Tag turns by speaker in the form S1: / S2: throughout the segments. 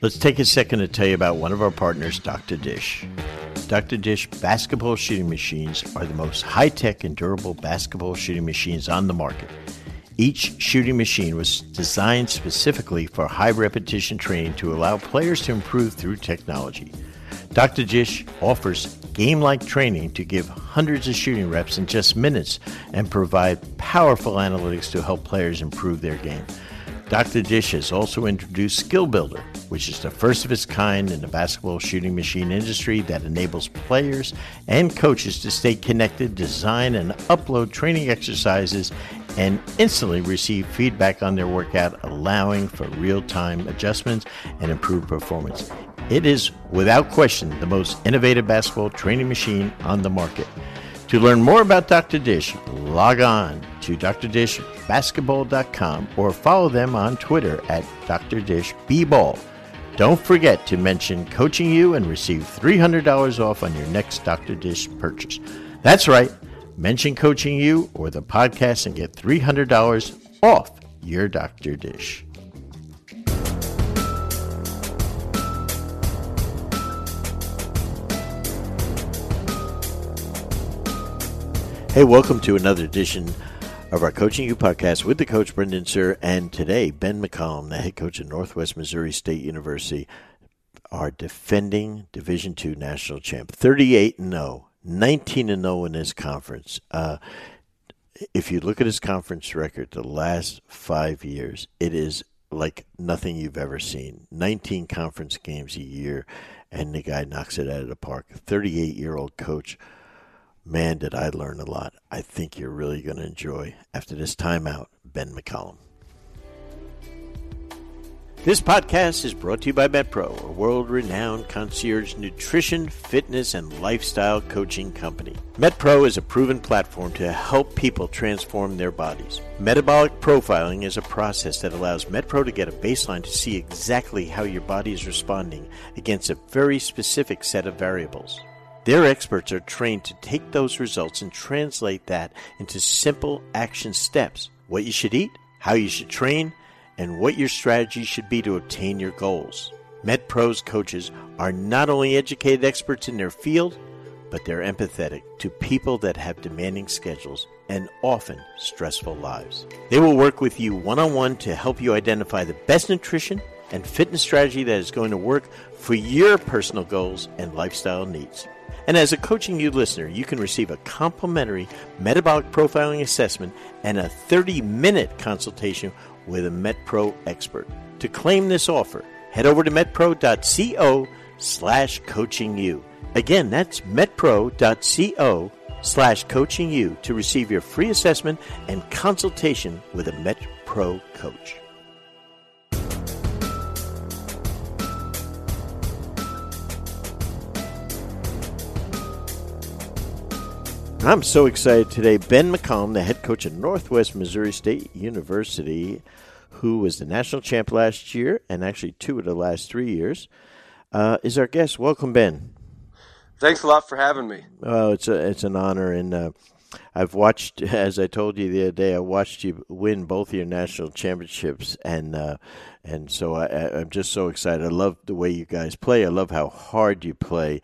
S1: Let's take a second to tell you about one of our partners, Dr. Dish. Dr. Dish basketball shooting machines are the most high tech and durable basketball shooting machines on the market. Each shooting machine was designed specifically for high repetition training to allow players to improve through technology. Dr. Dish offers game like training to give hundreds of shooting reps in just minutes and provide powerful analytics to help players improve their game. Dr. Dish has also introduced Skill Builder, which is the first of its kind in the basketball shooting machine industry that enables players and coaches to stay connected, design, and upload training exercises and instantly receive feedback on their workout, allowing for real time adjustments and improved performance. It is, without question, the most innovative basketball training machine on the market. To learn more about Dr. Dish, log on to drdishbasketball.com or follow them on Twitter at drdishbball. Don't forget to mention Coaching You and receive $300 off on your next Dr. Dish purchase. That's right. Mention Coaching You or the podcast and get $300 off your Dr. Dish. Hey, welcome to another edition of our Coaching You podcast with the coach Brendan Suhr and today Ben McCollum, the head coach of Northwest Missouri State University, our defending Division II national champ, 38 and 0 19 and 0 in his conference. Uh, if you look at his conference record the last five years, it is like nothing you've ever seen. 19 conference games a year, and the guy knocks it out of the park. 38 year old coach. Man, did I learn a lot. I think you're really going to enjoy, after this timeout, Ben McCollum. This podcast is brought to you by MetPro, a world renowned concierge nutrition, fitness, and lifestyle coaching company. MetPro is a proven platform to help people transform their bodies. Metabolic profiling is a process that allows MetPro to get a baseline to see exactly how your body is responding against a very specific set of variables. Their experts are trained to take those results and translate that into simple action steps what you should eat, how you should train, and what your strategy should be to obtain your goals. MetPro's coaches are not only educated experts in their field, but they're empathetic to people that have demanding schedules and often stressful lives. They will work with you one on one to help you identify the best nutrition and fitness strategy that is going to work for your personal goals and lifestyle needs. And as a Coaching You listener, you can receive a complimentary metabolic profiling assessment and a 30 minute consultation with a MetPro expert. To claim this offer, head over to metpro.co slash coaching you. Again, that's metpro.co slash coaching you to receive your free assessment and consultation with a MetPro coach. I'm so excited today. Ben McCollum, the head coach of Northwest Missouri State University, who was the national champ last year and actually two of the last three years, uh, is our guest. Welcome, Ben.
S2: Thanks a lot for having me.
S1: Oh, it's a it's an honor, and uh, I've watched, as I told you the other day, I watched you win both your national championships, and uh, and so I, I'm just so excited. I love the way you guys play. I love how hard you play,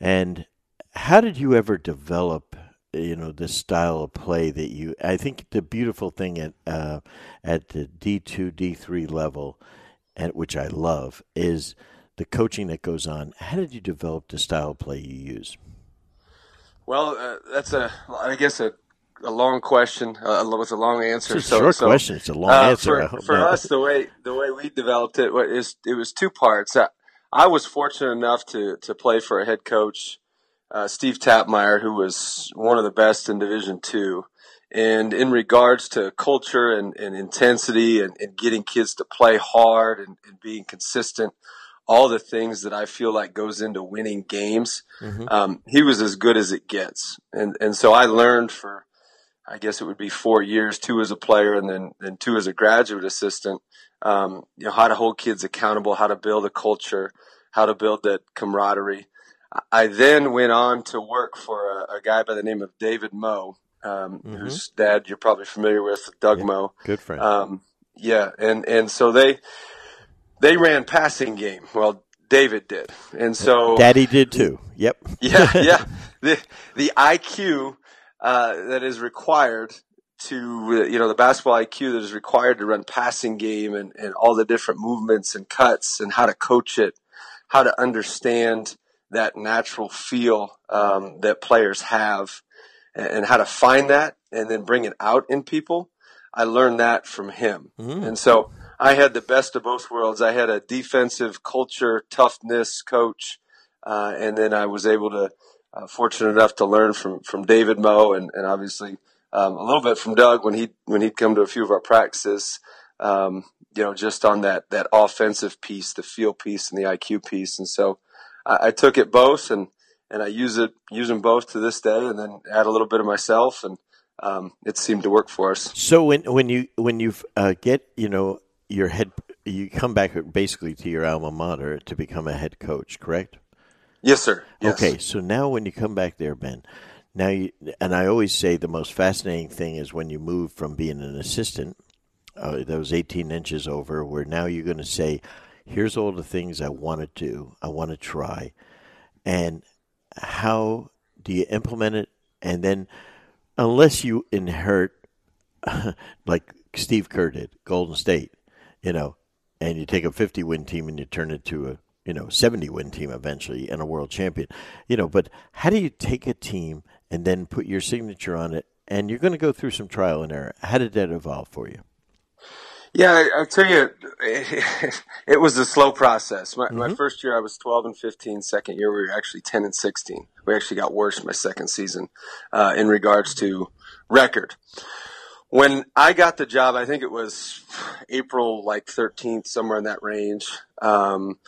S1: and how did you ever develop you know this style of play that you I think the beautiful thing at uh, at the D2 D3 level and which I love is the coaching that goes on how did you develop the style of play you use
S2: well uh, that's a I guess a a long question uh, with a long answer.
S1: It's a so, short so, question. It's a long uh, answer.
S2: For, for us, the way the way we developed it was it was two parts. I, I was fortunate enough to to play for a head coach uh, Steve Tappmeyer, who was one of the best in Division Two. And in regards to culture and, and intensity and, and, getting kids to play hard and, and, being consistent, all the things that I feel like goes into winning games, mm-hmm. um, he was as good as it gets. And and so I learned for, I guess it would be four years, two as a player and then then two as a graduate assistant. Um, you know how to hold kids accountable, how to build a culture, how to build that camaraderie. I then went on to work for a, a guy by the name of David Moe, um, mm-hmm. whose dad you're probably familiar with, Doug yeah, Moe.
S1: Good friend.
S2: Um, yeah, and and so they they ran passing game. Well, David did, and so
S1: Daddy did too. Yep.
S2: yeah, yeah. The the IQ uh, that is required to you know the basketball IQ that is required to run passing game and, and all the different movements and cuts and how to coach it, how to understand that natural feel um, that players have, and, and, how to find that and then bring it out in people. I learned that from him, mm. and so I had the best of both worlds. I had a defensive culture, toughness coach, uh, and then I was able to, uh, fortunate enough to learn from from David Moe and, and obviously um, a little bit from Doug when he when he'd come to a few of our practices. Um, you know, just on that that offensive piece, the feel piece, and the IQ piece, and so I, I took it both and and I use it use them both to this day, and then add a little bit of myself, and um, it seemed to work for us.
S1: So when when you when you uh, get you know your head, you come back basically to your alma mater to become a head coach, correct?
S2: Yes, sir. Yes.
S1: Okay, so now when you come back there, Ben, now you, and I always say the most fascinating thing is when you move from being an assistant, uh, those 18 inches over, where now you're going to say, here's all the things I want to do, I want to try, and how do you implement it? And then, unless you inherit, like Steve Kerr did, Golden State, you know, and you take a 50 win team and you turn it to a you know 70 win team eventually and a world champion. You know but how do you take a team and then put your signature on it? And you're going to go through some trial and error. How did that evolve for you
S2: yeah i'll tell you it, was a slow process my, mm-hmm. my, first year i was 12 and 15. Second year we were actually 10 and 16 we actually got worse my second season uh, in regards to record when I got the job, I think it was April like 13th, somewhere in that range. Um,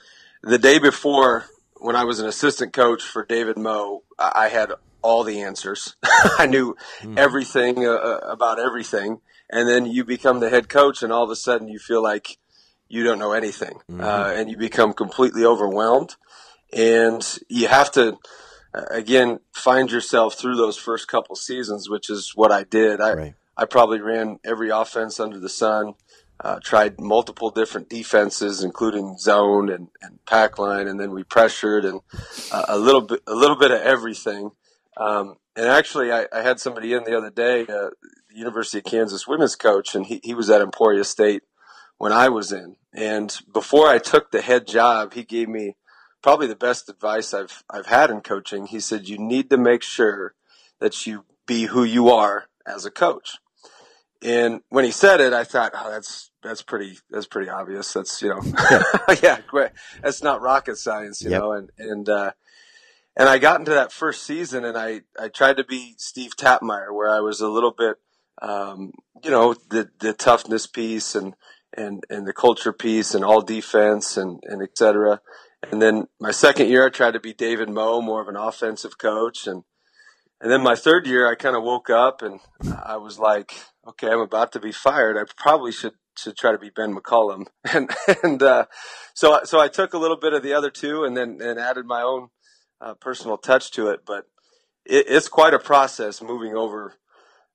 S2: the day before, when I was an assistant coach for David Moe, I had all the answers. I knew mm. everything uh, uh, about everything. And then you become the head coach, and all of a sudden you feel like you don't know anything, mm-hmm. uh, and you become completely overwhelmed. And you have to, uh, again, find yourself through those first couple seasons, which is what I did. I, right. I probably ran every offense under the sun. Uh, tried multiple different defenses, including zone and, and pack line, and then we pressured and uh, a little bit, a little bit of everything. Um, and actually, I, I, had somebody in the other day, uh, the University of Kansas women's coach, and he, he was at Emporia State when I was in. And before I took the head job, he gave me probably the best advice I've I've had in coaching. He said, "You need to make sure that you be who you are as a coach." And when he said it, I thought, oh, that's that's pretty that's pretty obvious. That's you know, yeah, great. That's not rocket science, you yep. know. And and uh, and I got into that first season, and I I tried to be Steve Tappmeyer, where I was a little bit, um, you know, the the toughness piece and and and the culture piece and all defense and and et cetera. And then my second year, I tried to be David Moe, more of an offensive coach, and and then my third year, I kind of woke up and I was like, okay, I'm about to be fired. I probably should should try to be Ben McCollum. And and uh, so so I took a little bit of the other two and then and added my own uh, personal touch to it. But it, it's quite a process moving over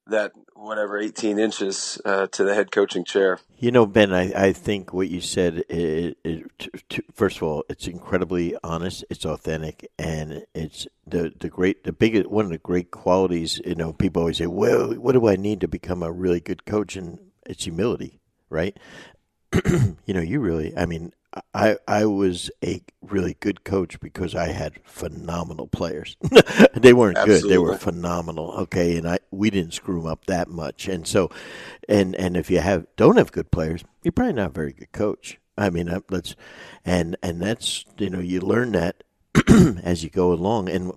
S2: that whatever 18 inches uh, to the head coaching chair.
S1: You know, Ben, I, I think what you said, it, it, to, to, first of all, it's incredibly honest, it's authentic, and it's the the great, the biggest, one of the great qualities. You know, people always say, "Well, what do I need to become a really good coach?" And it's humility, right? you know, you really, I mean, I I was a really good coach because I had phenomenal players. they weren't Absolutely. good; they were phenomenal. Okay, and I we didn't screw them up that much. And so, and and if you have don't have good players, you're probably not a very good coach. I mean, let's and and that's you know you learn that as you go along, and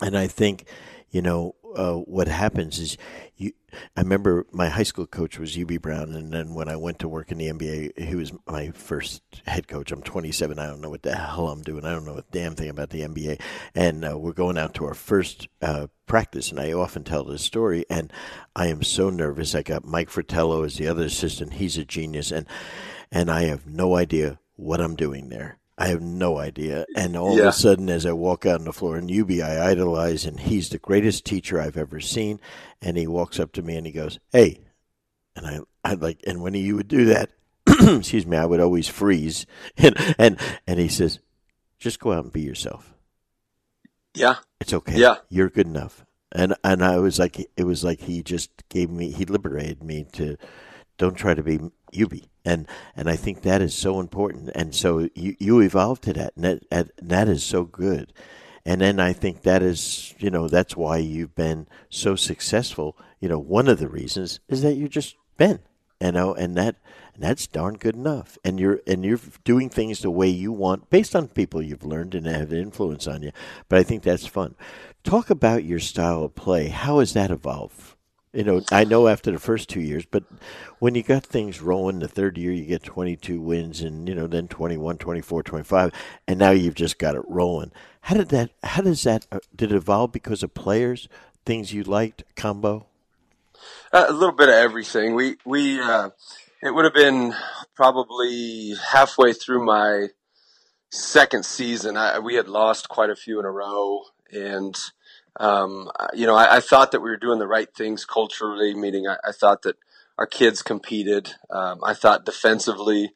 S1: and I think you know uh, what happens is you. I remember my high school coach was Hubie Brown, and then when I went to work in the NBA, he was my first head coach. I'm 27. I don't know what the hell I'm doing. I don't know a damn thing about the NBA. And uh, we're going out to our first uh, practice, and I often tell this story. And I am so nervous. I got Mike Fratello as the other assistant. He's a genius, and and I have no idea what I'm doing there. I have no idea. And all yeah. of a sudden, as I walk out on the floor in Hubie, I idolize, and he's the greatest teacher I've ever seen. And he walks up to me and he goes, "Hey," and I, I like, and when he would do that, excuse me, I would always freeze, and and and he says, just go out and be yourself.
S2: Yeah,
S1: it's okay.
S2: Yeah,
S1: you're good enough. And and I was like, it was like he just gave me, he liberated me to don't try to be you be. And and I think that is so important. And so you you evolve to that, and that, and that is so good. And then I think that is, you know, that's why you've been so successful. You know, one of the reasons is that you're just been, you know, and that and that's darn good enough. And you're and you're doing things the way you want, based on people you've learned and have influence on you. But I think that's fun. Talk about your style of play. How has that evolved? You know, I know after the first two years, but when you got things rolling, the third year you get 22 wins and, you know, then 21, 24, 25, and now you've just got it rolling. How did that, how does that, uh, did it evolve because of players, things you liked, combo?
S2: Uh, a little bit of everything. We, we, uh, it would have been probably halfway through my second season. I, we had lost quite a few in a row and, um, you know, I, I, thought that we were doing the right things culturally, meaning I, I thought that our kids competed. Um, I thought defensively,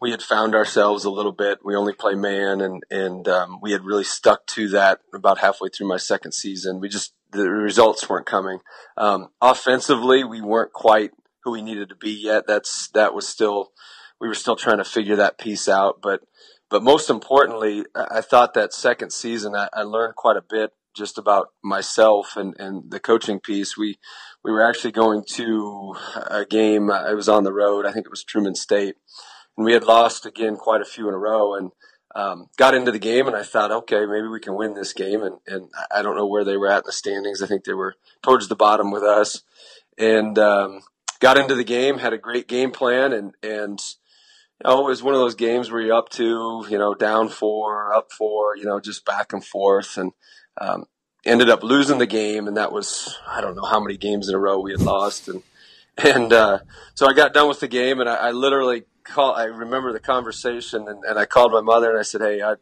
S2: we had found ourselves a little bit. We only play man, and and um, we had really stuck to that about halfway through my second season. We just the results weren't coming. Um, offensively, we weren't quite who we needed to be yet. That's that was still we were still trying to figure that piece out. But but most importantly, I thought that second season I, I learned quite a bit just about myself and, and the coaching piece. We we were actually going to a game. I was on the road. I think it was Truman State, and we had lost again quite a few in a row. And um, got into the game, and I thought, okay, maybe we can win this game. And and I don't know where they were at in the standings. I think they were towards the bottom with us. And um, got into the game, had a great game plan, and and you know, it was one of those games where you're up to, you know, down four, up four, you know, just back and forth. And um, ended up losing the game, and that was I don't know how many games in a row we had lost, and and uh, so I got done with the game, and I, I literally called. I remember the conversation, and, and I called my mother, and I said, "Hey, I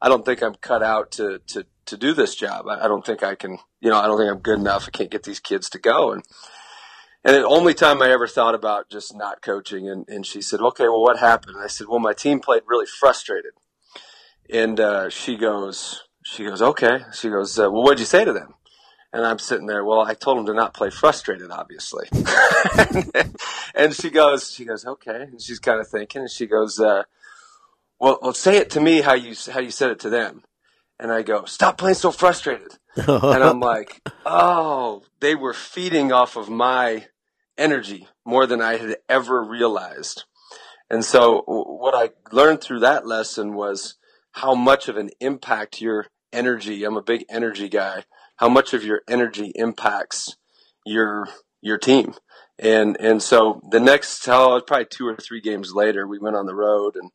S2: I don't think I'm cut out to to to do this job. I, I don't think I can. You know, I don't think I'm good enough. I can't get these kids to go." And and the only time I ever thought about just not coaching, and, and she said, "Okay, well, what happened?" And I said, "Well, my team played really frustrated." And uh, she goes, she goes, okay. She goes, uh, well, what'd you say to them? And I'm sitting there. Well, I told them to not play frustrated, obviously. and she goes, she goes, okay. And she's kind of thinking, and she goes, uh, well, well, say it to me how you how you said it to them. And I go, stop playing so frustrated. and I'm like, oh, they were feeding off of my energy more than I had ever realized. And so what I learned through that lesson was how much of an impact your energy, I'm a big energy guy, how much of your energy impacts your your team. And and so the next oh, probably two or three games later, we went on the road and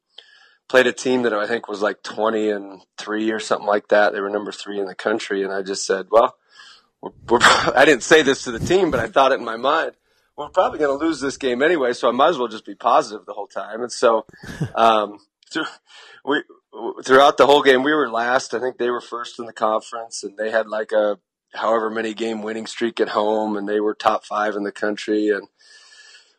S2: played a team that I think was like 20 and three or something like that. They were number three in the country. And I just said, well, we're, we're, I didn't say this to the team, but I thought it in my mind. We're probably going to lose this game anyway, so I might as well just be positive the whole time. And so, um, so we throughout the whole game, we were last. I think they were first in the conference, and they had like a however many game winning streak at home, and they were top five in the country. And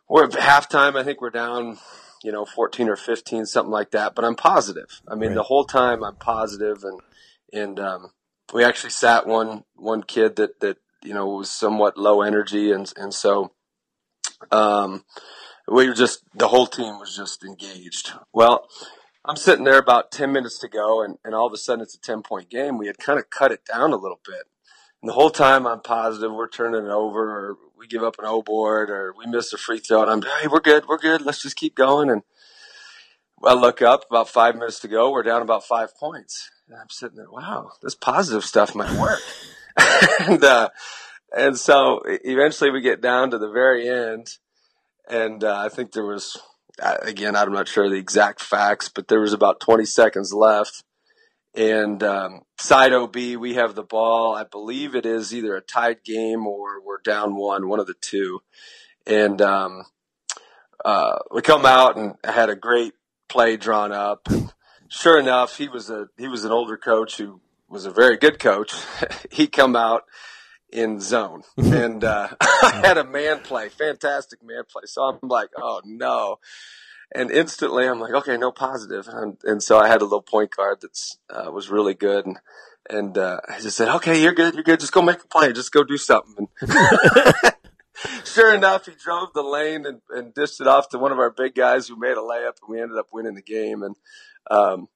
S2: we're at halftime. I think we're down, you know, fourteen or fifteen, something like that. But I'm positive. I mean, right. the whole time I'm positive, and and um, we actually sat one one kid that that you know was somewhat low energy, and and so. Um, we were just the whole team was just engaged. Well, I'm sitting there about 10 minutes to go, and, and all of a sudden it's a 10 point game. We had kind of cut it down a little bit. And the whole time I'm positive we're turning it over, or we give up an O board, or we miss a free throw, and I'm, hey, we're good, we're good, let's just keep going. And I look up, about five minutes to go, we're down about five points. And I'm sitting there, wow, this positive stuff might work. and, uh, and so eventually we get down to the very end, and uh, I think there was again, I'm not sure the exact facts, but there was about 20 seconds left. And um, side OB, we have the ball. I believe it is either a tied game or we're down one, one of the two. And um, uh, we come out and had a great play drawn up. And sure enough, he was a he was an older coach who was a very good coach. he come out in zone. and uh, I had a man play, fantastic man play. So I'm like, oh no. and instantly I'm like, okay, no positive. And, and so I had a little point guard that's, uh, was really good. And, and, uh, I just said, okay, you're good. You're good. Just go make a play. Just go do something. And sure enough, he drove the lane and, and dished it off to one of our big guys who made a layup and we ended up winning the game. And, um,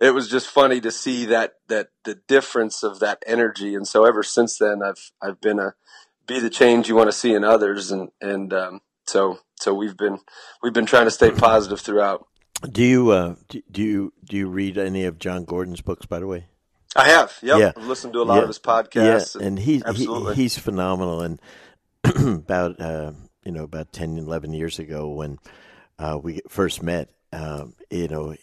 S2: it was just funny to see that, that the difference of that energy. And so ever since then, I've, I've been a, be the change you want to see in others. And, and, um, so so we've been we've been trying to stay positive throughout.
S1: Do you uh, do you do you read any of Jon Gordon's books? By the way,
S2: I have. Yep. Yeah, I've listened to a lot yeah. of his podcasts.
S1: Yeah, and, and he, he he's phenomenal. And about uh, you know about 10, 11 years ago when uh, we first met, um, you know,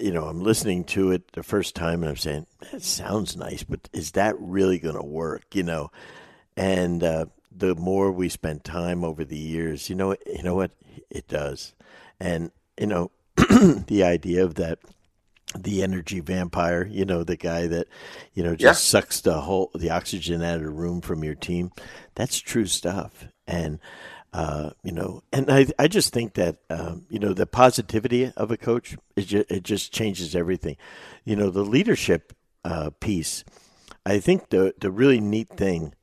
S1: you know, I'm listening to it the first time and I'm saying, that sounds nice, but is that really going to work? You know, and uh, the more we spend time over the years, you know, you know what it does, and you know, the idea of that the energy vampire, you know, the guy that, you know, just yeah. sucks the whole the oxygen out of the room from your team. That's true stuff. And uh, you know, and I I just think that um, you know the positivity of a coach it just, it just changes everything. You know, the leadership uh, piece. I think the the really neat thing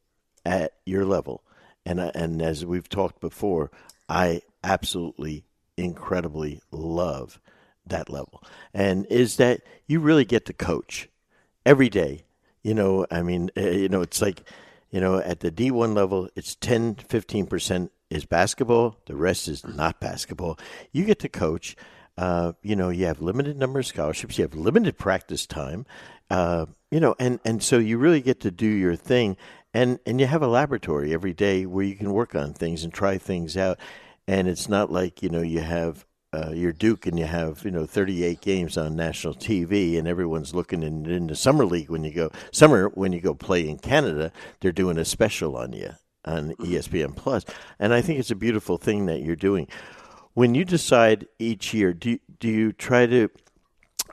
S1: at your level and and as we've talked before, I absolutely incredibly love that level. And is that you really get to coach every day. You know, I mean, eh, you know, it's like, you know, at the D1 level, it's 10, 15% is basketball. The rest is not basketball. You get to coach. Uh, you know, you have limited number of scholarships. You have limited practice time. Uh, you know, and, and so you really get to do your thing and and you have a laboratory every day where you can work on things and try things out and it's not like you know you have uh, your Duke and you have you know 38 games on national TV and everyone's looking in, in the summer league when you go summer when you go play in Canada they're doing a special on you on mm-hmm. ESPN Plus and I think it's a beautiful thing that you're doing when you decide each year do do you try to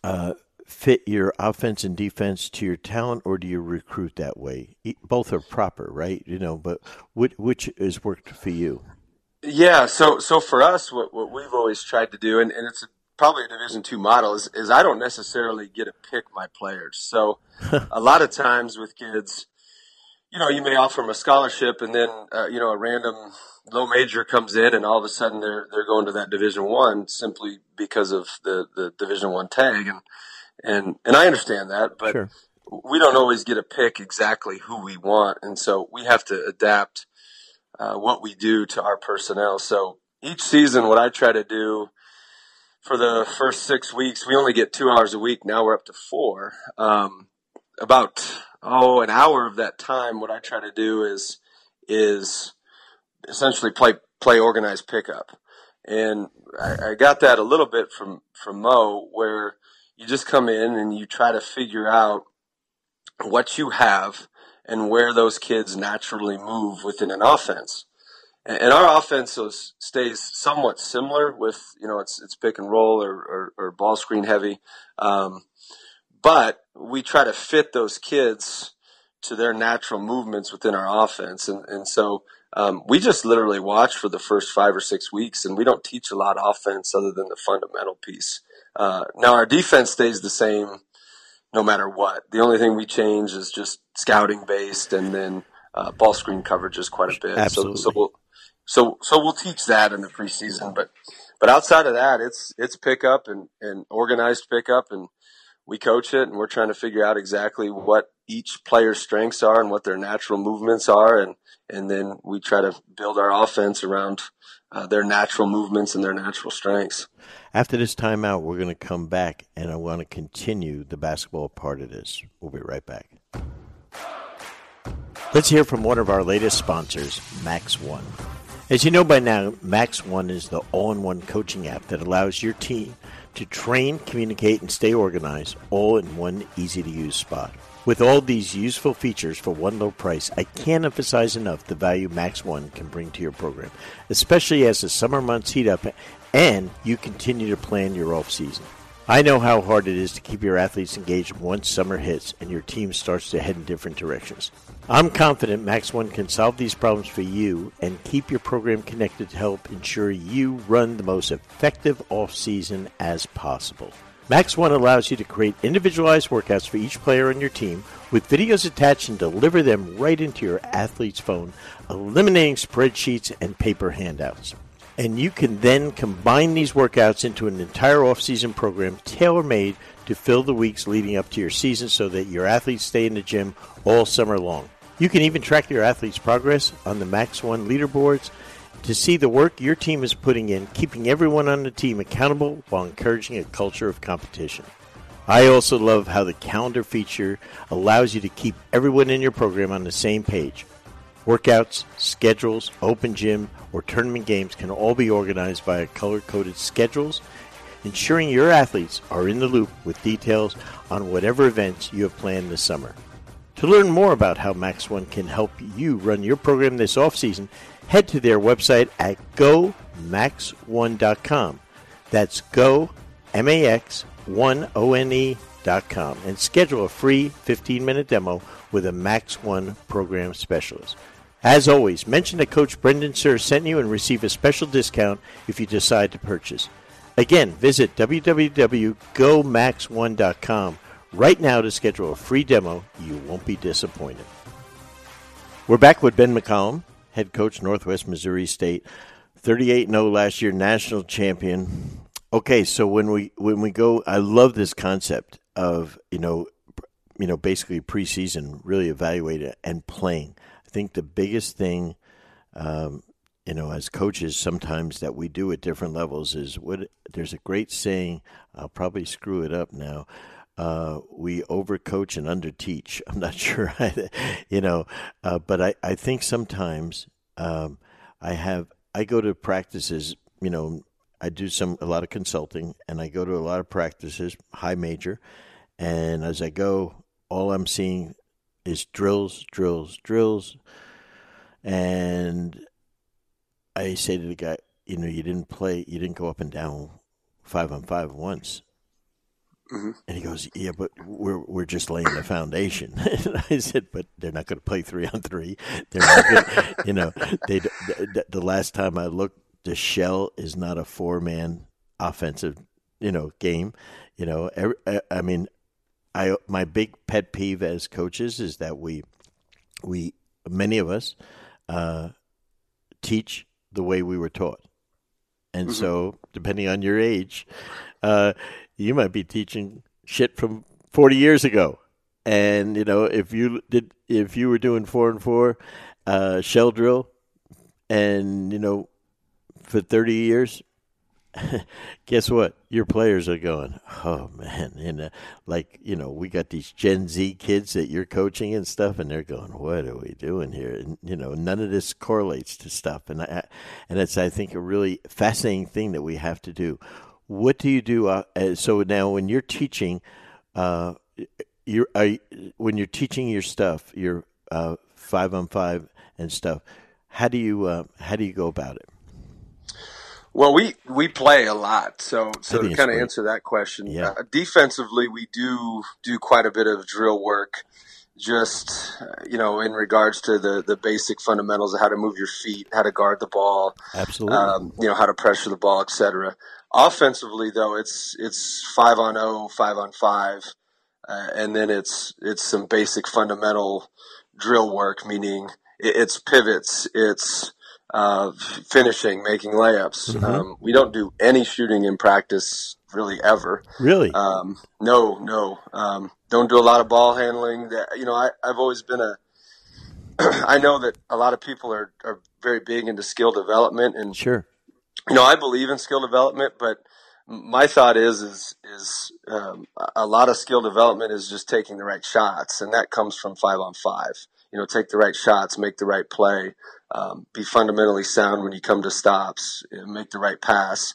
S1: uh, fit your offense and defense to your talent, or do you recruit that way? Both are proper, right? You know, but which which has worked for you?
S2: Yeah, so so for us, what what we've always tried to do, and, and it's a, probably a Division two model, is, is I don't necessarily get to pick my players. So a lot of times with kids, you know, you may offer them a scholarship, and then uh, you know a random low major comes in, and all of a sudden they're they're going to that Division one simply because of the the Division one tag, and and and I understand that, but sure. we don't always get to pick exactly who we want, and so we have to adapt uh, what we do to our personnel. So each season, what I try to do for the first six weeks, we only get two hours a week. Now we're up to four. Um, about oh, an hour of that time, what I try to do is is essentially play play organized pickup, and I, I got that a little bit from from Moe, where you just come in and you try to figure out what you have and where those kids naturally move within an offense. And our offense stays somewhat similar with, you know, it's, it's pick and roll or, or, or ball screen heavy. Um, but we try to fit those kids to their natural movements within our offense. And, and so, um, we just literally watch for the first five or six weeks and we don't teach a lot of offense other than the fundamental piece. Uh, now our defense stays the same no matter what. The only thing we change is just scouting based, and then uh, ball screen coverage is quite a bit.
S1: Absolutely.
S2: So, so we'll so so we'll teach that in the preseason, but but outside of that, it's it's pickup and and organized pickup, and we coach it, and we're trying to figure out exactly what each player's strengths are and what their natural movements are, and and then we try to build our offense around uh, their natural movements and their natural strengths.
S1: After this timeout, we're going to come back and I want to continue the basketball part of this. We'll be right back. Let's hear from one of our latest sponsors, Max One. As you know by now, Max One is the all in one coaching app that allows your team to train, communicate, and stay organized all in one easy to use spot. With all these useful features for one low price, I can't emphasize enough the value Max One can bring to your program, especially as the summer months heat up and you continue to plan your off season. I know how hard it is to keep your athletes engaged once summer hits and your team starts to head in different directions. I'm confident Max One can solve these problems for you and keep your program connected to help ensure you run the most effective off season as possible. Max One allows you to create individualized workouts for each player on your team with videos attached and deliver them right into your athlete's phone, eliminating spreadsheets and paper handouts. And you can then combine these workouts into an entire off-season program tailor-made to fill the weeks leading up to your season so that your athletes stay in the gym all summer long. You can even track your athletes' progress on the Max One leaderboards to see the work your team is putting in, keeping everyone on the team accountable while encouraging a culture of competition. I also love how the calendar feature allows you to keep everyone in your program on the same page. Workouts, schedules, open gym, or tournament games can all be organized via color coded schedules, ensuring your athletes are in the loop with details on whatever events you have planned this summer. To learn more about how Max One can help you run your program this off season, head to their website at gomax1.com. That's go, M A X 1 O N E.com, and schedule a free 15 minute demo with a Max One program specialist. As always, mention that Coach Brendan Suhr sent you and receive a special discount if you decide to purchase. Again, visit www.gomax1.com right now to schedule a free demo. You won't be disappointed. We're back with Ben McCollum, head coach, Northwest Missouri State, 38 0 last year, national champion. Okay, so when we when we go, I love this concept of you know, you know, basically preseason, really evaluating and playing think the biggest thing, um, you know, as coaches, sometimes that we do at different levels is what. There's a great saying. I'll probably screw it up now. Uh, we overcoach and underteach. I'm not sure, you know, uh, but I, I think sometimes um, I have I go to practices. You know, I do some a lot of consulting, and I go to a lot of practices, high major, and as I go, all I'm seeing is drills, drills, drills. And I say to the guy, you know, you didn't play, you didn't go up and down five on five once. Mm-hmm. And he goes, "Yeah, but we're we're just laying the foundation." and I said, "But they're not going to play three on three. They're not going, you know. They the, the last time I looked, the shell is not a four man offensive, you know, game. You know, every, I mean, I my big pet peeve as coaches is that we we many of us uh, teach the way we were taught, and mm-hmm. so depending on your age, uh, you might be teaching shit from forty years ago, and you know if you did if you were doing four and four uh, shell drill, and you know for thirty years guess what? Your players are going, oh man, and uh, like you know, we got these Gen Z kids that you're coaching and stuff, and they're going, what are we doing here? And you know, none of this correlates to stuff, and I, and it's I think a really fascinating thing that we have to do. What do you do? Uh, uh so now, when you're teaching, uh, you're when you're teaching your stuff, your uh, five on five and stuff. How do you uh, how do you go about it?
S2: Well, we we play a lot, so so to kind of answer that question, yeah. Uh, defensively we do do quite a bit of drill work, just uh, you know in regards to the the basic fundamentals of how to move your feet, how to guard the ball,
S1: absolutely, um,
S2: you know how to pressure the ball, etc. Offensively, though, it's it's five on 0, five on five, uh, and then it's it's some basic fundamental drill work, meaning it's pivots, it's uh, finishing, making layups. Mm-hmm. Um, we don't do any shooting in practice really ever.
S1: Really?
S2: Um, no, no. Um, don't do a lot of ball handling. That you know, I, I've always been a. I know that a lot of people are, are very big into skill development, and
S1: sure,
S2: you know, I believe in skill development, but my thought is is is um, a lot of skill development is just taking the right shots, and that comes from five on five. You know, take the right shots, make the right play um, be fundamentally sound when you come to stops, and make the right pass,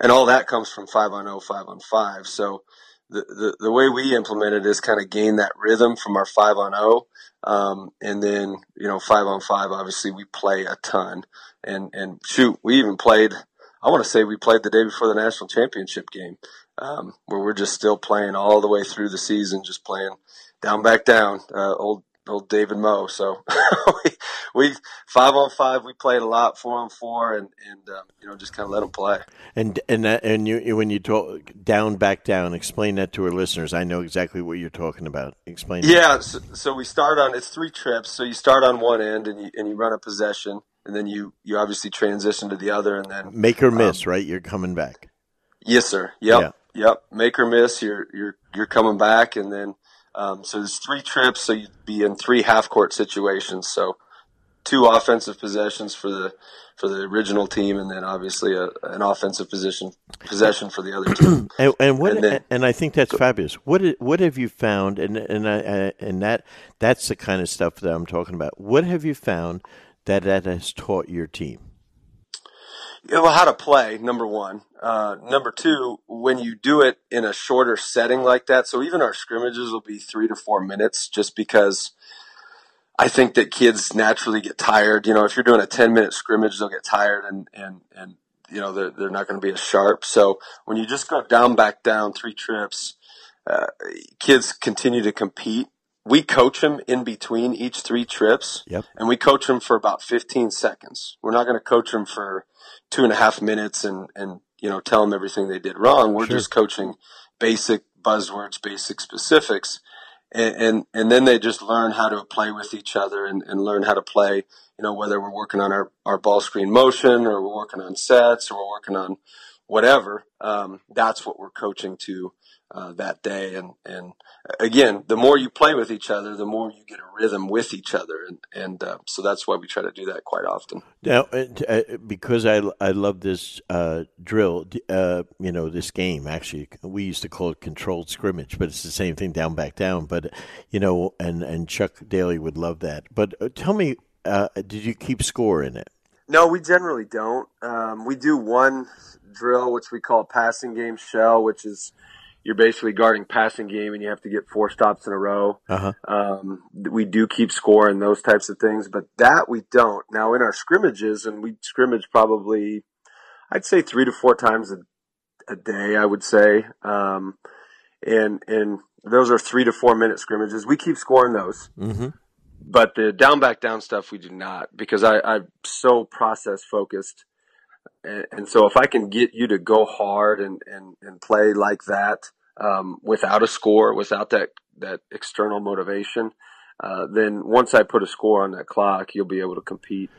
S2: and all that comes from five on 0, five on five. So the, the, the way we implement it is kind of gain that rhythm from our five on 0. Um, and then, you know, five on five, obviously we play a ton and, and shoot, we even played, I want to say we played the day before the national championship game. um, where we're just still playing all the way through the season, just playing down, back down, uh, old old David Moe. So we, we five on five, we played a lot, four on four, and and um, you know just kind of let them play.
S1: And and that, and you when you talk down, back down, explain that to our listeners. I know exactly what you're talking about. Explain.
S2: Yeah, so, so, we start on it's three trips. So you start on one end and you and you run a possession, and then you you obviously transition to the other, and then
S1: make or miss. Um, right, you're coming back.
S2: Yes, sir. Yep. Yeah. Yep. Make or miss. You're you're you're coming back, and then um, so there's three trips, so you'd be in three half court situations. So two offensive possessions for the for the original team, and then obviously a, an offensive position possession for the other team.
S1: and, and what? And, then, and, I think that's fabulous. What what have you found? And and I, and that that's the kind of stuff that I'm talking about. What have you found that that has taught your team?
S2: Well, how to play, number one. Uh, number two, when you do it in a shorter setting like that, so even our scrimmages will be three to four minutes just because I think that kids naturally get tired. You know, if you're doing a 10 minute scrimmage, they'll get tired and, and, and, you know, they're, they're not going to be as sharp. So when you just go down, back down, three trips, uh, kids continue to compete. We coach them in between each three trips,
S1: yep.
S2: and we coach them for about 15 seconds. We're not going to coach them for two and a half minutes and, and, you know, tell them everything they did wrong. We're sure. just coaching basic buzzwords, basic specifics. And, and, and, then they just learn how to play with each other and, and learn how to play, you know, whether we're working on our, our ball screen motion or we're working on sets or we're working on whatever. Um, that's what we're coaching to uh, that day. And, and again, the more you play with each other, the more you get a rhythm with each other. And, and uh, so that's why we try to do that quite often.
S1: Now, uh, uh because I, I love this uh, drill, uh, you know, this game, actually, we used to call it controlled scrimmage, but it's the same thing down, back, down. But, you know, and, and Chuck Daly would love that. But tell me, did you keep score in it?
S2: No, we generally don't. Um, we do one drill, which we call passing game shell, which is – you're basically guarding passing game and you have to get four stops in a row.
S1: Uh-huh.
S2: Um, we do keep score and those types of things, but that we don't. Now in our scrimmages, and we scrimmage probably, I'd say three to four times a, a day, I would say. Um, and, and those are three to four minute scrimmages. We keep scoring those.
S1: Mm-hmm.
S2: But the down back down stuff we do not because I, I'm so process focused and, and, so if I can get you to go hard and, and, and play like that, um, without a score, without that, that external motivation, uh, then once I put a score on that clock, you'll be able to compete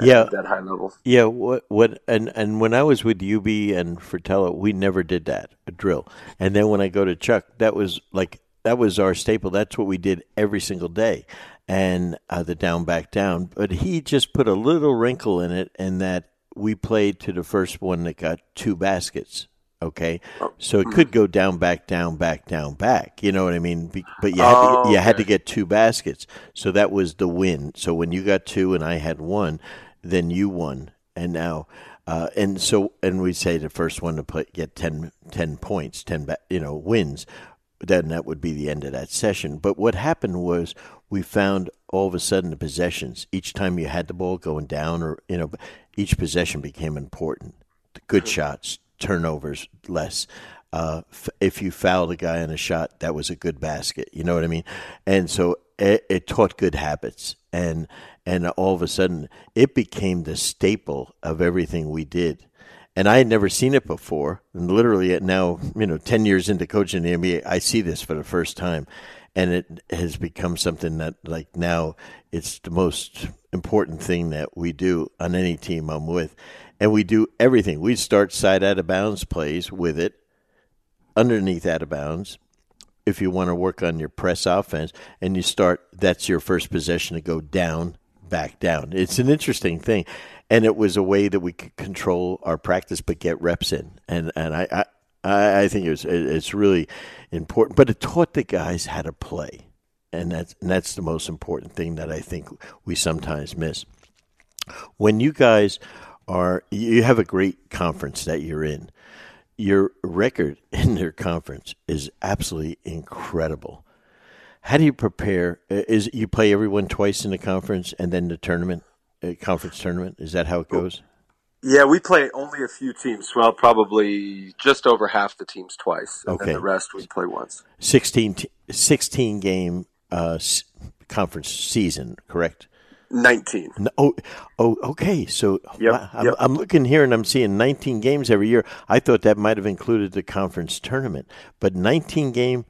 S1: yeah.
S2: at that high level.
S1: Yeah. What, what, and, and when I was with Hubie and Fratello, we never did that, a drill. And then when I go to Chuck, that was like, that was our staple. That's what we did every single day. And uh, the down, back down. But he just put a little wrinkle in it, and that we played to the first one that got two baskets. Okay, so it could go down, back, down, back, down, back. You know what I mean? But you had to, you had to get two baskets, so that was the win. So when you got two and I had one, then you won, and now. Uh, and so, and we say the first one to play, get 10, 10 points, ten, you know, wins. Then that would be the end of that session. But what happened was we found all of a sudden the possessions. Each time you had the ball going down, or you know, each possession became important. The good shots, turnovers less. Uh, f- if you fouled a guy on a shot, that was a good basket. You know what I mean? And so it, it taught good habits, and and all of a sudden it became the staple of everything we did. And I had never seen it before. And literally, now you know, ten years into coaching the NBA, I see this for the first time and it has become something that like now it's the most important thing that we do on any team I'm with. And we do everything. We start side out of bounds plays with it, underneath out of bounds. If you want to work on your press offense, and you start, that's your first possession to go down, back down. It's an interesting thing, and it was a way that we could control our practice but get reps in. And and I I, I think it was it's really important, but it taught the guys how to play, and that's and that's the most important thing that I think we sometimes miss. When you guys are, you have a great conference that you're in. Your record in your conference is absolutely incredible. How do you prepare? Is you play everyone twice in the conference and then the tournament, uh, conference tournament? Is that how it goes?
S2: Yeah, we play only a few teams. Well, probably just over half the teams twice, and
S1: Okay.
S2: then the rest we play once.
S1: 16, t- 16 game uh, s- conference season, correct?
S2: Nineteen.
S1: No, oh, oh, okay. So
S2: Yep,
S1: wow, I'm,
S2: yep.
S1: I'm looking here and I'm seeing 19 games every year. I thought that might have included the conference tournament, but 19 game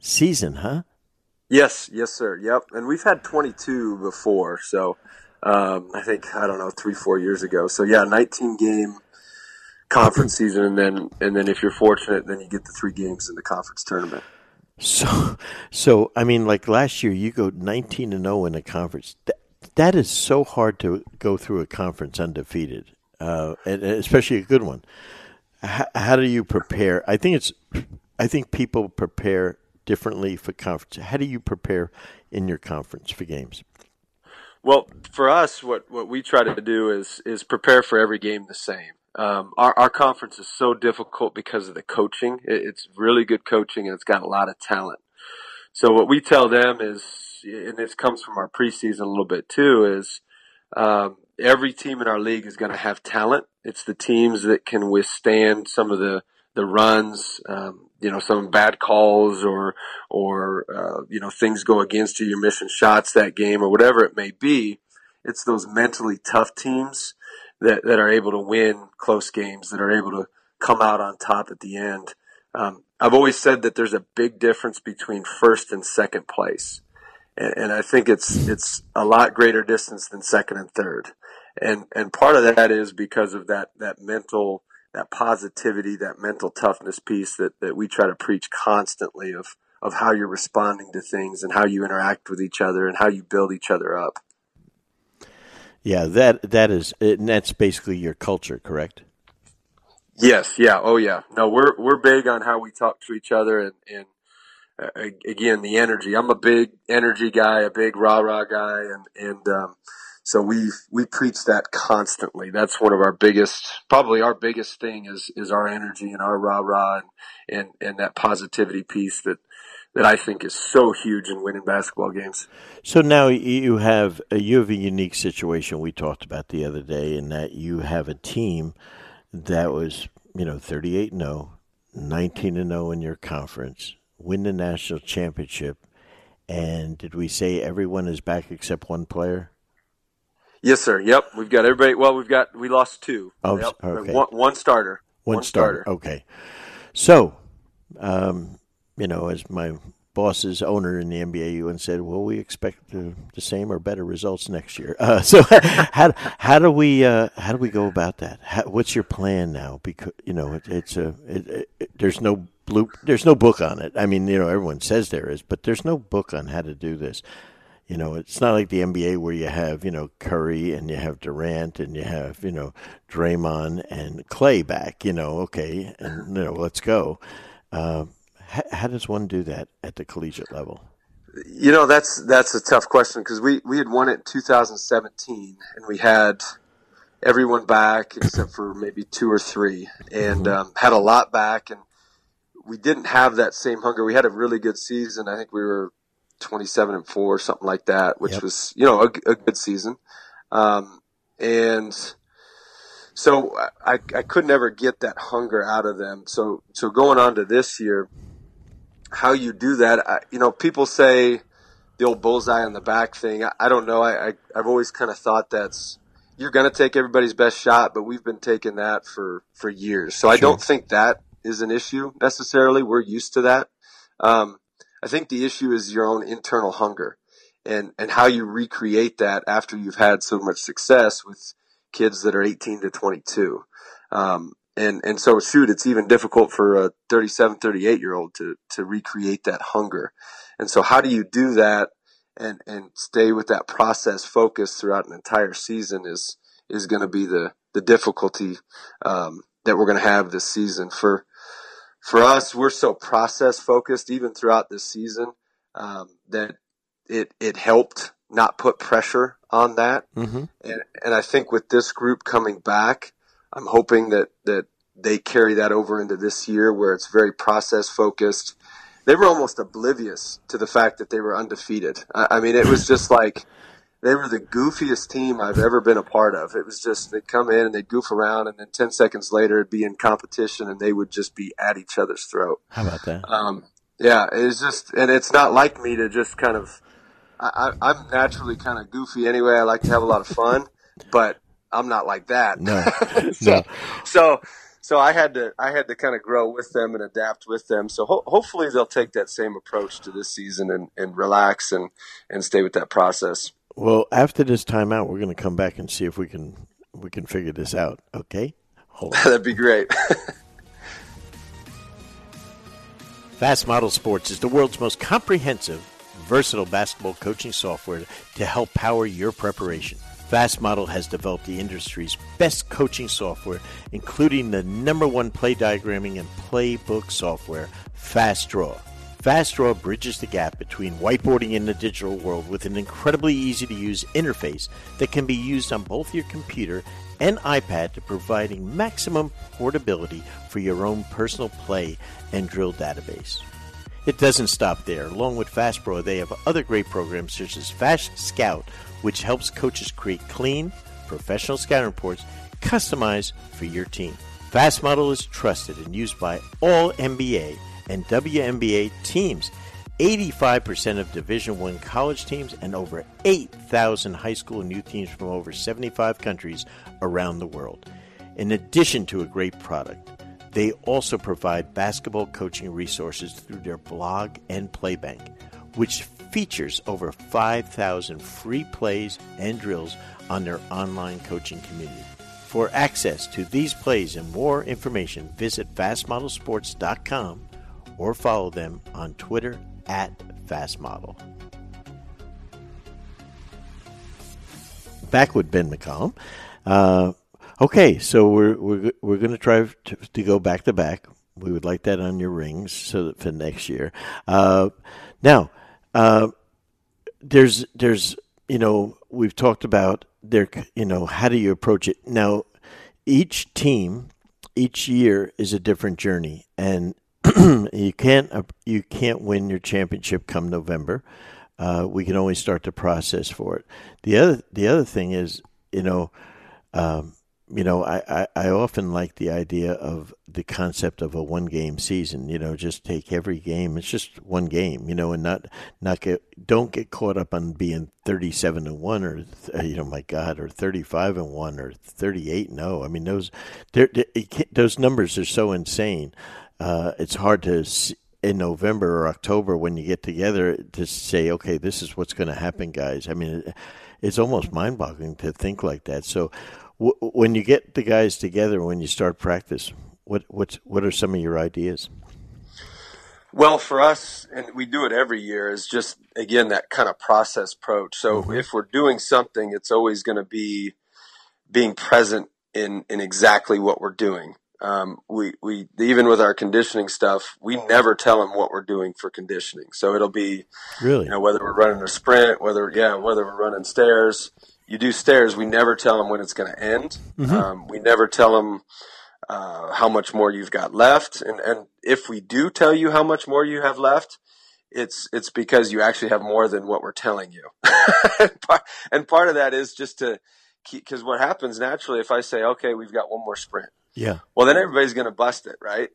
S1: season, huh?
S2: Yes, yes, sir. Yep, and we've had twenty-two before. So um, I think I don't know three, four years ago. So yeah, nineteen game conference season, and then and then if you're fortunate, then you get the three games in the conference tournament.
S1: So, so I mean, like last year, you go 19 and 0 in a conference. That, is so hard to go through a conference undefeated, uh, and and especially a good one. How, how do you prepare? I think it's, I think people prepare differently for conference. How do you prepare in your conference for games?
S2: Well, for us, what, what we try to do is is prepare for every game the same. Um, our our conference is so difficult because of the coaching. It, it's really good coaching and it's got a lot of talent. So what we tell them is, and this comes from our preseason a little bit too, is um, every team in our league is going to have talent. It's the teams that can withstand some of the the runs, um, you know, some bad calls or or uh, you know things go against you. You're missing shots that game or whatever it may be. It's those mentally tough teams that that are able to win close games, that are able to come out on top at the end. Um, I've always said that there's a big difference between first and second place, and, and I think it's it's a lot greater distance than second and third, and and part of that is because of that that mental that positivity, that mental toughness piece that that we try to preach constantly of of how you're responding to things and how you interact with each other and how you build each other up.
S1: Yeah, that that is, and that's basically your culture, correct?
S2: Yes, yeah, oh yeah. No, we're we're big on how we talk to each other and and again the energy. I'm a big energy guy, a big rah rah guy, and and um, so we we preach that constantly. That's one of our biggest, probably our biggest thing is is our energy and our rah rah and and and that positivity piece that that I think is so huge in winning basketball games.
S1: So now you have a, you have a unique situation we talked about the other day, in that you have a team that was you know 38 and 0, 19 and 0 in your conference, win the national championship, and did we say everyone is back except one player?
S2: Yes, sir. Yep, we've got everybody. Well, we've got we lost two.
S1: Oh,
S2: yep.
S1: okay.
S2: One, one starter.
S1: One, starter. Okay. So, um, you know, as my boss's owner in the NBA and said, well, we expect the, the same or better results next year. Uh, so, how how do we uh, how do we go about that? How, what's your plan now? Because you know, it, it's a it, it, there's no blue there's no book on it. I mean, you know, everyone says there is, but there's no book on how to do this. You know, it's not like the NBA where you have, you know, Curry and you have Durant and you have, you know, Draymond and Clay back, you know, okay, and, you know, let's go. Uh, how, how does one do that at the collegiate level?
S2: You know, that's that's a tough question because we we had won it in 2017 and we had everyone back except for maybe two or three, and um, had a lot back, and we didn't have that same hunger. We had a really good season. I think we were 27 and four, something like that, which
S1: Yep.
S2: was you know a, a good season, um, and so I, I could never get that hunger out of them. So so going on to this year, how you do that, I, you know, people say the old bullseye on the back thing. I, I don't know. I, I I've always kind of thought that's you're going to take everybody's best shot, but we've been taking that for for years. So I don't think that is an issue necessarily. We're used to that. Um, I think the issue is your own internal hunger and and how you recreate that after you've had so much success with kids that are 18 to 22. Um, and, and so shoot, it's even difficult for a 37, 38 year old to, to recreate that hunger. And so how do you do that and, and stay with that process focus throughout an entire season is, is going to be the, the difficulty, um, that we're going to have this season for, for us, we're so process focused even throughout this season, um, that it, it helped not put pressure on that.
S1: Mm-hmm.
S2: And, and I think with this group coming back, I'm hoping that, that they carry that over into this year where it's very process focused. They were almost oblivious to the fact that they were undefeated. I, I mean, it was just like they were the goofiest team I've ever been a part of. It was just they'd come in and they'd goof around, and then ten seconds later it'd be in competition, and they would just be at each other's throat.
S1: How about that?
S2: Um, yeah, it's just, and it's not like me to just kind of. I, I'm naturally kind of goofy anyway. I like to have a lot of fun, but I'm not like that.
S1: No,
S2: so,
S1: no.
S2: so, so I had to, I had to kind of grow with them and adapt with them. So ho- hopefully they'll take that same approach to this season and, and relax and, and stay with that process.
S1: Well, after this timeout, we're going to come back and see if we can we can figure this out. Okay,
S2: hold. That'd be great.
S1: Fast Model Sports is the world's most comprehensive, versatile basketball coaching software to help power your preparation. Fast Model has developed the industry's best coaching software, including the number one play diagramming and playbook software, Fast Draw. Fast Draw bridges the gap between whiteboarding and the digital world with an incredibly easy to use interface that can be used on both your computer and iPad to providing maximum portability for your own personal play and drill database. It doesn't stop there. Along with Fast Draw, they have other great programs such as Fast Scout, which helps coaches create clean, professional scouting reports customized for your team. Fast Model is trusted and used by all NBA and WNBA teams. 85% of Division 1 college teams and over 8,000 high school and youth teams from over 75 countries around the world. In addition to a great product, they also provide basketball coaching resources through their blog and playbank, which features over 5,000 free plays and drills on their online coaching community. For access to these plays and more information, visit fastmodelsports.com or follow them on Twitter at FastModel. Back with Ben McCollum. Uh, okay, so we're we're we're going to try to go back to back. We would like that on your rings so that for next year. Uh, now, uh, there's there's you know we've talked about there you know how do you approach it now each team each year is a different journey and you can't uh, you can't win your championship come November. Uh, we can only start the process for it. The other the other thing is, you know, um, you know, I, I, I often like the idea of the concept of a one game season. You know, just take every game. It's just one game. You know, and not not get don't get caught up on being thirty seven and one or you know, my God, or thirty five and one or thirty eight. No, I mean those those numbers are so insane uh, it's hard to in November or October when you get together to say, okay, this is what's going to happen, guys. I mean, it's almost mind-boggling to think like that. So, when you get the guys together, when you start practice, what what's what are some of your ideas?
S2: Well, for us, and we do it every year, is just again that kind of process approach. So, mm-hmm. if we're doing something, it's always going to be being present in in exactly what we're doing. Um, we, we, even with our conditioning stuff, we never tell them what we're doing for conditioning. So it'll be,
S1: really,
S2: you know, whether we're running a sprint, whether, yeah, whether we're running stairs, you do stairs, we never tell them when it's going to end. Mm-hmm. Um, we never tell them, uh, how much more you've got left. And, and if we do tell you how much more you have left, it's, it's because you actually have more than what we're telling you. and part of that is just to keep, cause what happens naturally if I say, okay, we've got one more sprint
S1: yeah.
S2: Well, then everybody's going to bust it, right?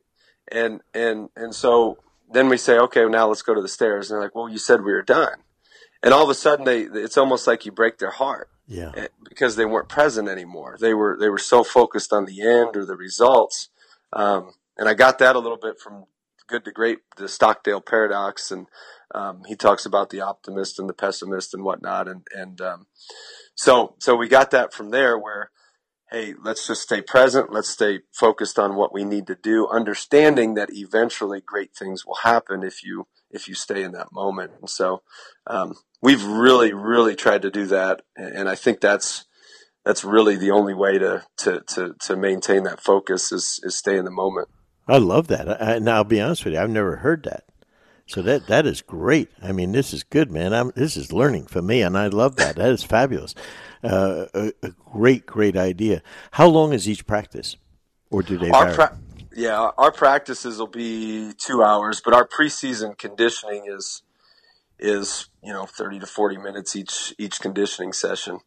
S2: And and and so then we say, okay, now let's go to the stairs. And they're like, well, you said we were done. And all of a sudden, they it's almost like you break their heart.
S1: Yeah.
S2: Eh, because they weren't present anymore. They were they were so focused on the end or the results. Um, and I got that a little bit from Good to Great, the Stockdale paradox, and um, he talks about the optimist and the pessimist and whatnot. And and um, so so we got that from there where hey, let's just stay present. Let's stay focused on what we need to do, understanding that eventually great things will happen if you if you stay in that moment. And so um, we've really, really tried to do that, and I think that's that's really the only way to to to, to maintain that focus is is stay in the moment.
S1: I love that. I, and I'll be honest with you, I've never heard that. So that that is great. I mean, this is good, man. I'm, this is learning for me, and I love that. That is fabulous. Uh, a, a, great, great idea. How long is each practice, or do they our vary? Pra-
S2: yeah, our practices will be two hours, but our preseason conditioning is is you know 30 to 40 minutes each each conditioning session.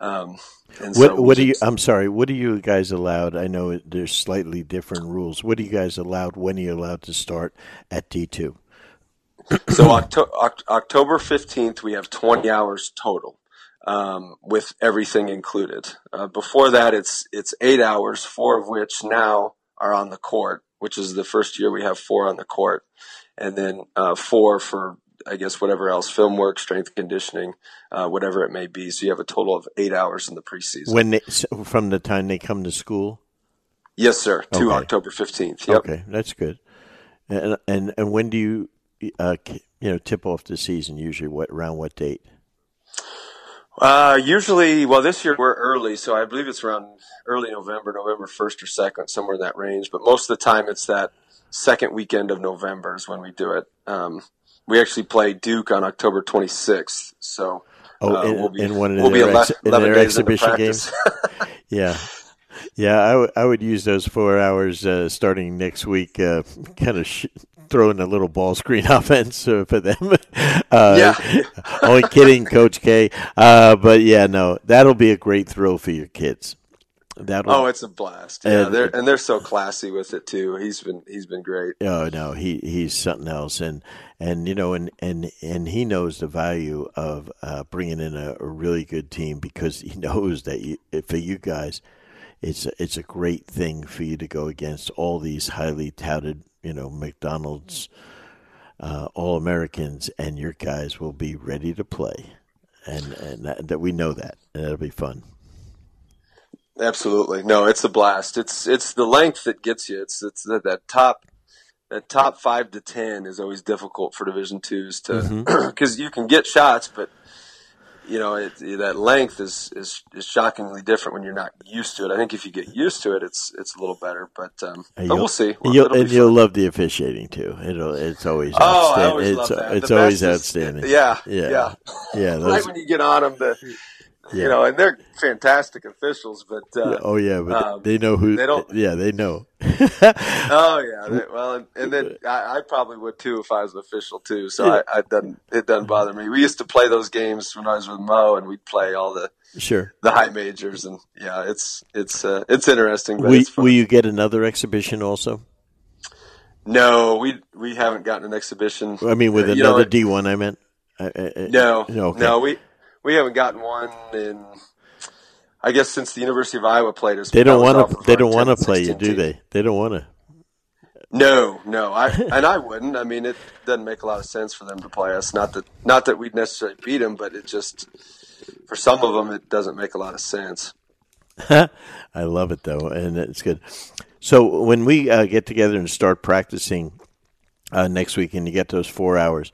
S2: Um,
S1: what so what do you? I'm sorry. What are you guys allowed? I know there's slightly different rules. What are you guys allowed? When are you allowed to start at D2?
S2: so Octo- October 15th, we have 20 hours total um, with everything included. Uh, before that, it's it's eight hours, four of which now are on the court, which is the first year we have four on the court, and then uh, four for I guess whatever else, film work, strength conditioning, uh, whatever it may be. So you have a total of eight hours in the preseason.
S1: When they, from the time they come to school.
S2: Yes, sir. To okay. October fifteenth. Yep.
S1: Okay, that's good. And and and when do you uh, you know tip off the season? Usually, what around what date?
S2: Uh, usually, well, this year we're early, so I believe it's around early November, November 1st or 2nd, somewhere in that range. But most of the time, it's that second weekend of November is when we do it. Um, we actually play Duke on October 26th, so
S1: oh, uh, in, we'll be, in one of we'll their, ex- in their exhibition games. yeah, yeah, I, w- I would use those four hours uh, starting next week, uh, kind of sh- throwing a little ball screen offense for them. Uh, yeah. only kidding, Coach K. Uh, but yeah, no, that'll be a great thrill for your kids.
S2: that oh, it's a blast. Yeah, and, they're and they're so classy with it too. He's been he's been great.
S1: Oh no, he he's something else, and and you know, and and and he knows the value of uh, bringing in a, a, really good team because he knows that you, for you guys, it's it's a great thing for you to go against all these highly touted you know McDonald's uh, All Americans, and your guys will be ready to play, and and that, that we know that, and that'll be fun.
S2: Absolutely, no, it's a blast. It's it's the length that gets you. It's it's that, that top that top five to ten is always difficult for Division twos to because mm-hmm. you can get shots, but you know, it, that length is, is is shockingly different when you're not used to it. I think if you get used to it, it's it's a little better. But, um, but we'll see.
S1: You'll, and you'll love the officiating too. It'll it's always
S2: oh,
S1: outstanding.
S2: I always
S1: it's
S2: love that.
S1: it's always outstanding.
S2: Is, yeah, yeah, yeah. yeah those, right when you get on them, the yeah. you know, and they're fantastic officials, but uh,
S1: oh yeah, but um, they know who. They don't. Yeah, they know.
S2: oh yeah, they, well, and, and then I, I, probably would too if I was an official too. So yeah. I, I doesn't it doesn't bother me. We used to play those games when I was with Moe, and we'd play all the
S1: sure
S2: the high majors, and yeah, it's it's uh, it's interesting. But
S1: will,
S2: it's
S1: will you get another exhibition also?
S2: No, we we haven't gotten an exhibition.
S1: I mean, with another D one, I meant.
S2: no, no, okay. no. We we haven't gotten one in. I guess since the University of Iowa played us,
S1: they don't want to. They don't want to play you, do they? They don't want to.
S2: No, no, I and I wouldn't. I mean, it doesn't make a lot of sense for them to play us. Not that, not that we'd necessarily beat them, but it just for some of them, it doesn't make a lot of sense.
S1: I love it though, and it's good. So when we uh, get together and start practicing uh, next week, and you get those four hours,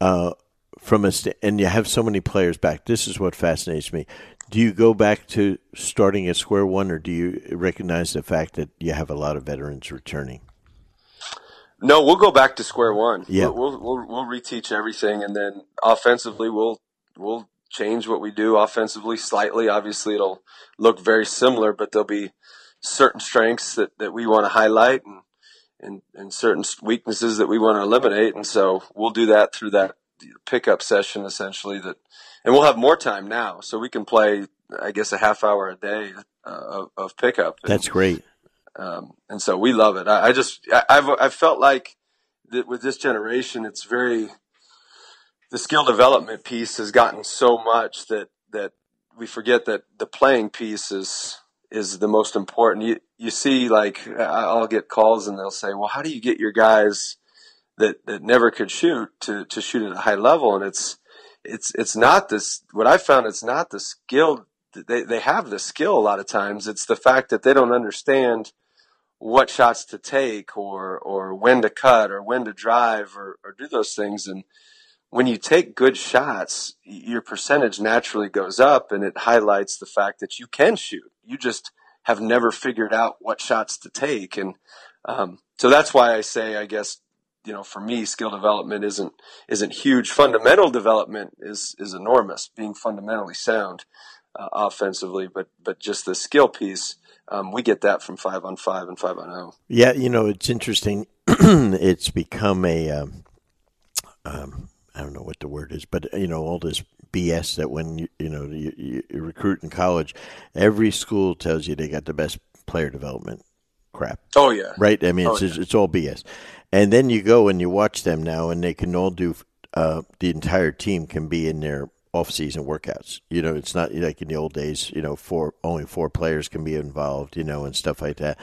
S1: uh, from a st- and you have so many players back. This is what fascinates me. Do you go back to starting at square one, or do you recognize the fact that you have a lot of veterans returning?
S2: No, we'll go back to square one. Yeah, we'll we'll, we'll reteach everything, and then offensively, we'll we'll change what we do offensively slightly. Obviously, it'll look very similar, but there'll be certain strengths that, that we want to highlight and, and and certain weaknesses that we want to eliminate, and so we'll do that through that pickup session essentially that, and we'll have more time now, so we can play, I guess, a half hour a day uh, of, of, pickup.
S1: And, That's great.
S2: Um, and so we love it. I, I just, I, I've, I've felt like that with this generation, it's very, the skill development piece has gotten so much that, that we forget that the playing piece is, is the most important. You, you see, like, I'll get calls and they'll say, well, how do you get your guys that, that never could shoot to, to shoot at a high level. And it's, it's, it's not this, what I found, it's not the skill. They, they have the skill a lot of times. It's the fact that they don't understand what shots to take or, or when to cut or when to drive or, or do those things. And when you take good shots, your percentage naturally goes up and it highlights the fact that you can shoot. You just have never figured out what shots to take. And, um, so that's why I say, I guess, you know, for me, skill development isn't isn't huge. Fundamental development is is enormous. Being fundamentally sound uh, offensively, but but just the skill piece, um, we get that from five on five and five on zero.
S1: Yeah, you know, it's interesting. it's become a um, um, I don't know what the word is, but you know all this BS that when you you know you, you recruit in college, every school tells you they got the best player development crap.
S2: Oh yeah,
S1: right. I mean,
S2: oh,
S1: it's yeah. it's all BS. And then you go and you watch them now, and they can all do. Uh, the entire team can be in their off-season workouts. You know, it's not like in the old days. You know, four only four players can be involved. You know, and stuff like that.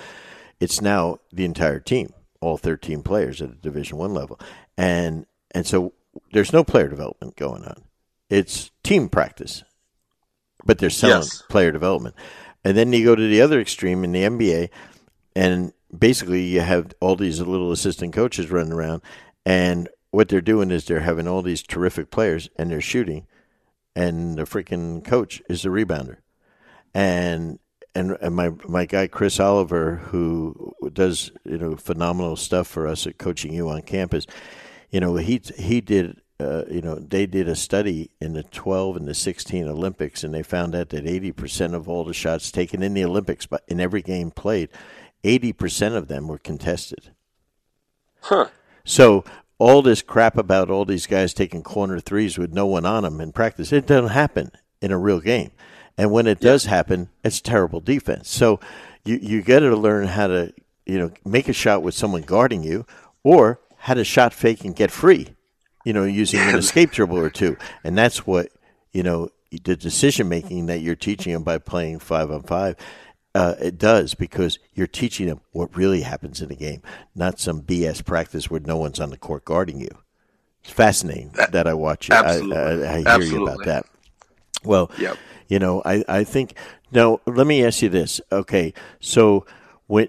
S1: It's now the entire team, all thirteen players at a Division One level, and and so there's no player development going on. It's team practice, but they're selling yes. player development. And then you go to the other extreme in the NBA, and basically you have all these little assistant coaches running around, and what they're doing is they're having all these terrific players, and they're shooting, and the freaking coach is the rebounder, and and, and my my guy Chris Oliver, who does you know phenomenal stuff for us at Coaching U on campus, you know he he did uh, you know, they did a study in the 12 and the 16 Olympics, and they found out that 80% of all the shots taken in the Olympics, but in every game played, 80% of them were contested.
S2: Huh.
S1: So all this crap about all these guys taking corner threes with no one on them in practice, it doesn't happen in a real game. And when it does happen, it's terrible defense. So you you got to learn how to you know make a shot with someone guarding you, or how to shot fake and get free you know, using an escape dribble or two. And that's what, you know, the decision making that you're teaching them by playing five on five. Uh, it does because you're teaching them what really happens in a game, not some BS practice where no one's on the court guarding you. It's fascinating that, that I watch
S2: it. Absolutely. I,
S1: I, I hear
S2: Absolutely.
S1: you about that. Well,
S2: yep.
S1: you know, I, I think now let me ask you this. Okay, so when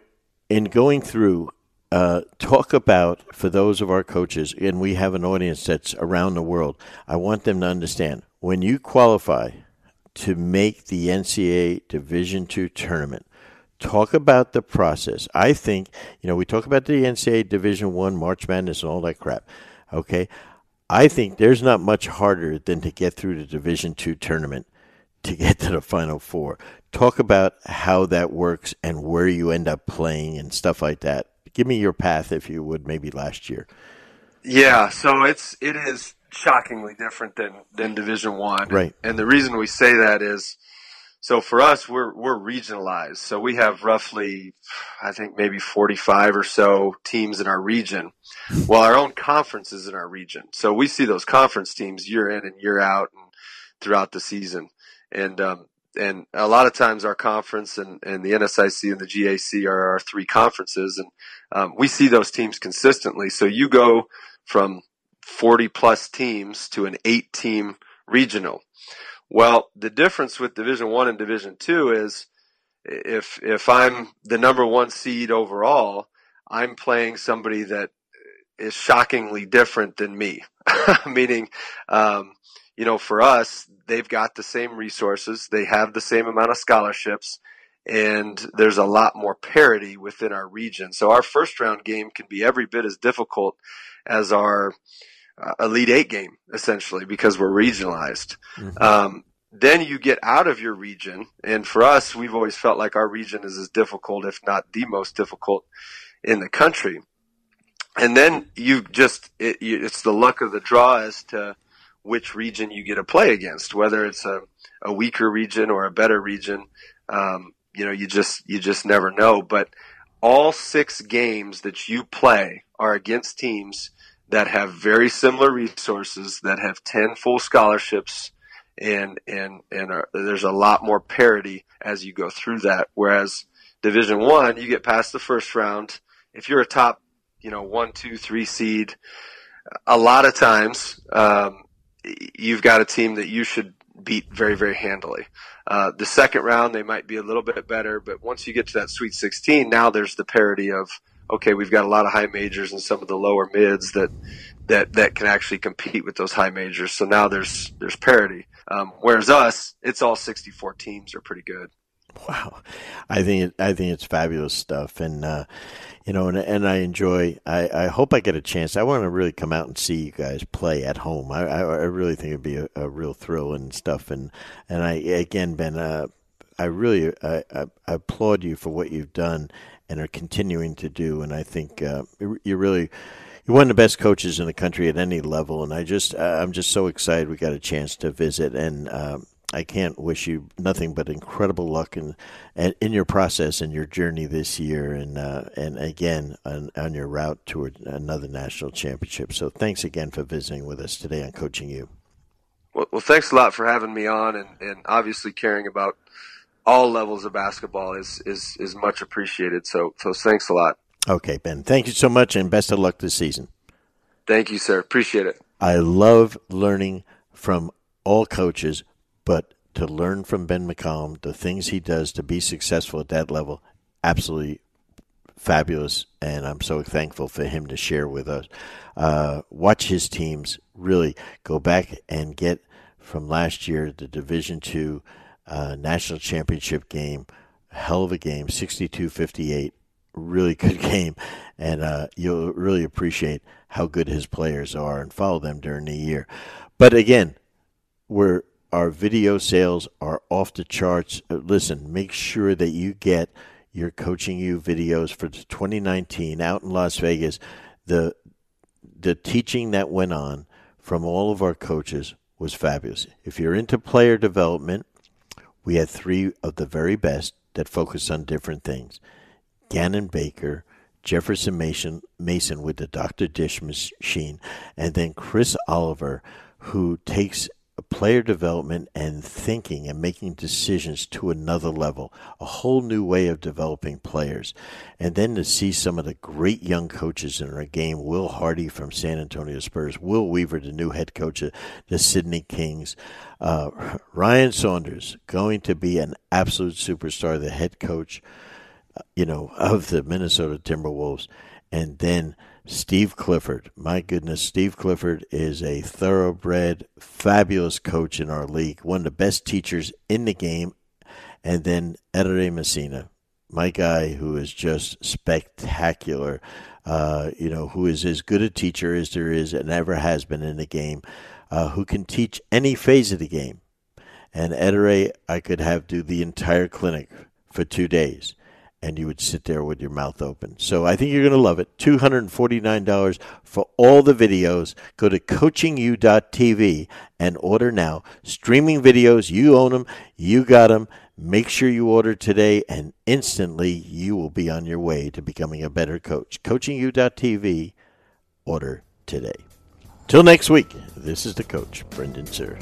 S1: in going through uh, talk about for those of our coaches, and we have an audience that's around the world. I want them to understand when you qualify to make the NCAA Division two tournament. Talk about the process. I think you know we talk about the NCAA Division one March Madness and all that crap. Okay, I think there's not much harder than to get through the Division two tournament to get to the Final Four. Talk about how that works and where you end up playing and stuff like that give me your path, if you would, maybe last year.
S2: Yeah, so it's it is shockingly different than than Division One,
S1: right?
S2: And the reason we say that is, so for us, we're we're regionalized. So we have roughly, I think maybe forty five or so teams in our region, while our own conference is in our region. So we see those conference teams year in and year out and throughout the season. And um, and a lot of times our conference and, and the NSIC and the GAC are our three conferences, and um, we see those teams consistently. So you go from 40 plus teams to an eight team regional. Well, the difference with Division One and Division Two is if if I'm the number one seed overall, I'm playing somebody that is shockingly different than me. Meaning, um, you know, for us, they've got the same resources, they have the same amount of scholarships, and there's a lot more parity within our region. So our first round game can be every bit as difficult as our uh, Elite Eight game, essentially, because we're regionalized. Mm-hmm. Um, then you get out of your region, and for us, we've always felt like our region is as difficult, if not the most difficult, in the country. And then you just, it, it's the luck of the draw as to which region you get to play against, whether it's a, a weaker region or a better region. Um, you know, you just you just never know. But all six games that you play are against teams that have very similar resources, that have ten full scholarships, and and and are, there's a lot more parity as you go through that. Whereas Division One, you get past the first round. If you're a top, you know, one, two, three seed, a lot of times um, you've got a team that you should beat very, very handily. Uh, the second round, they might be a little bit better, but once you get to that Sweet 16, now there's the parity of, okay, we've got a lot of high majors and some of the lower mids that, that, that can actually compete with those high majors. So now there's, there's parity. Um, whereas us, it's all 64 teams are pretty good.
S1: Wow, I think I think it's fabulous stuff, and uh, you know, and, and I enjoy. I, I hope I get a chance. I want to really come out and see you guys play at home. I I, I really think it'd be a, a, real thrill and stuff. And and I again, Ben, uh, I really I, I, applaud you for what you've done and are continuing to do. And I think uh, you really you're one of the best coaches in the country at any level, and I just uh, I'm just so excited we got a chance to visit, and um, I can't wish you nothing but incredible luck in in your process and your journey this year, and uh, and again on, on your route toward another national championship. So thanks again for visiting with us today on Coaching U.
S2: Well, well thanks a lot for having me on, and, and obviously caring about all levels of basketball is is is much appreciated. So so thanks a lot.
S1: Okay, Ben. Thank you so much, and best of luck this season.
S2: Thank you, sir. Appreciate it.
S1: I love learning from all coaches, but to learn from Ben McCollum, the things he does to be successful at that level, absolutely fabulous. And I'm so thankful for him to share with us. Uh, watch his teams really go back and get from last year the Division Two uh, national championship game. Hell of a game, 62 58. Really good game. And uh, you'll really appreciate how good his players are and follow them during the year. But again, we're, our video sales are off the charts. Uh, listen, make sure that you get your Coaching U videos for 2019 out in Las Vegas. The, the teaching that went on from all of our coaches was fabulous. If you're into player development, we had three of the very best that focused on different things. Gannon Baker, Jefferson Mason, Mason with the Dr. Dish machine, and then Chris Oliver, who takes player development and thinking and making decisions to another level, a whole new way of developing players. And then to see some of the great young coaches in our game Will Hardy from San Antonio Spurs, Will Weaver, the new head coach of the Sydney Kings, uh, Ryan Saunders, going to be an absolute superstar, the head coach, uh, you know, of the Minnesota Timberwolves. And then Steve Clifford. My goodness, Steve Clifford is a thoroughbred, fabulous coach in our league, one of the best teachers in the game. And then Ettore Messina, my guy who is just spectacular, uh, you know, who is as good a teacher as there is and ever has been in the game, uh, who can teach any phase of the game. And Ettore, I could have do the entire clinic for two days and you would sit there with your mouth open. So I think you're going to love it. $249 for all the videos. Go to coachingu.tv and order now. Streaming videos, you own them, you got them. Make sure you order today, and instantly you will be on your way to becoming a better coach. Coachingu.tv, order today. Till next week, this is the coach, Brendan Suhr.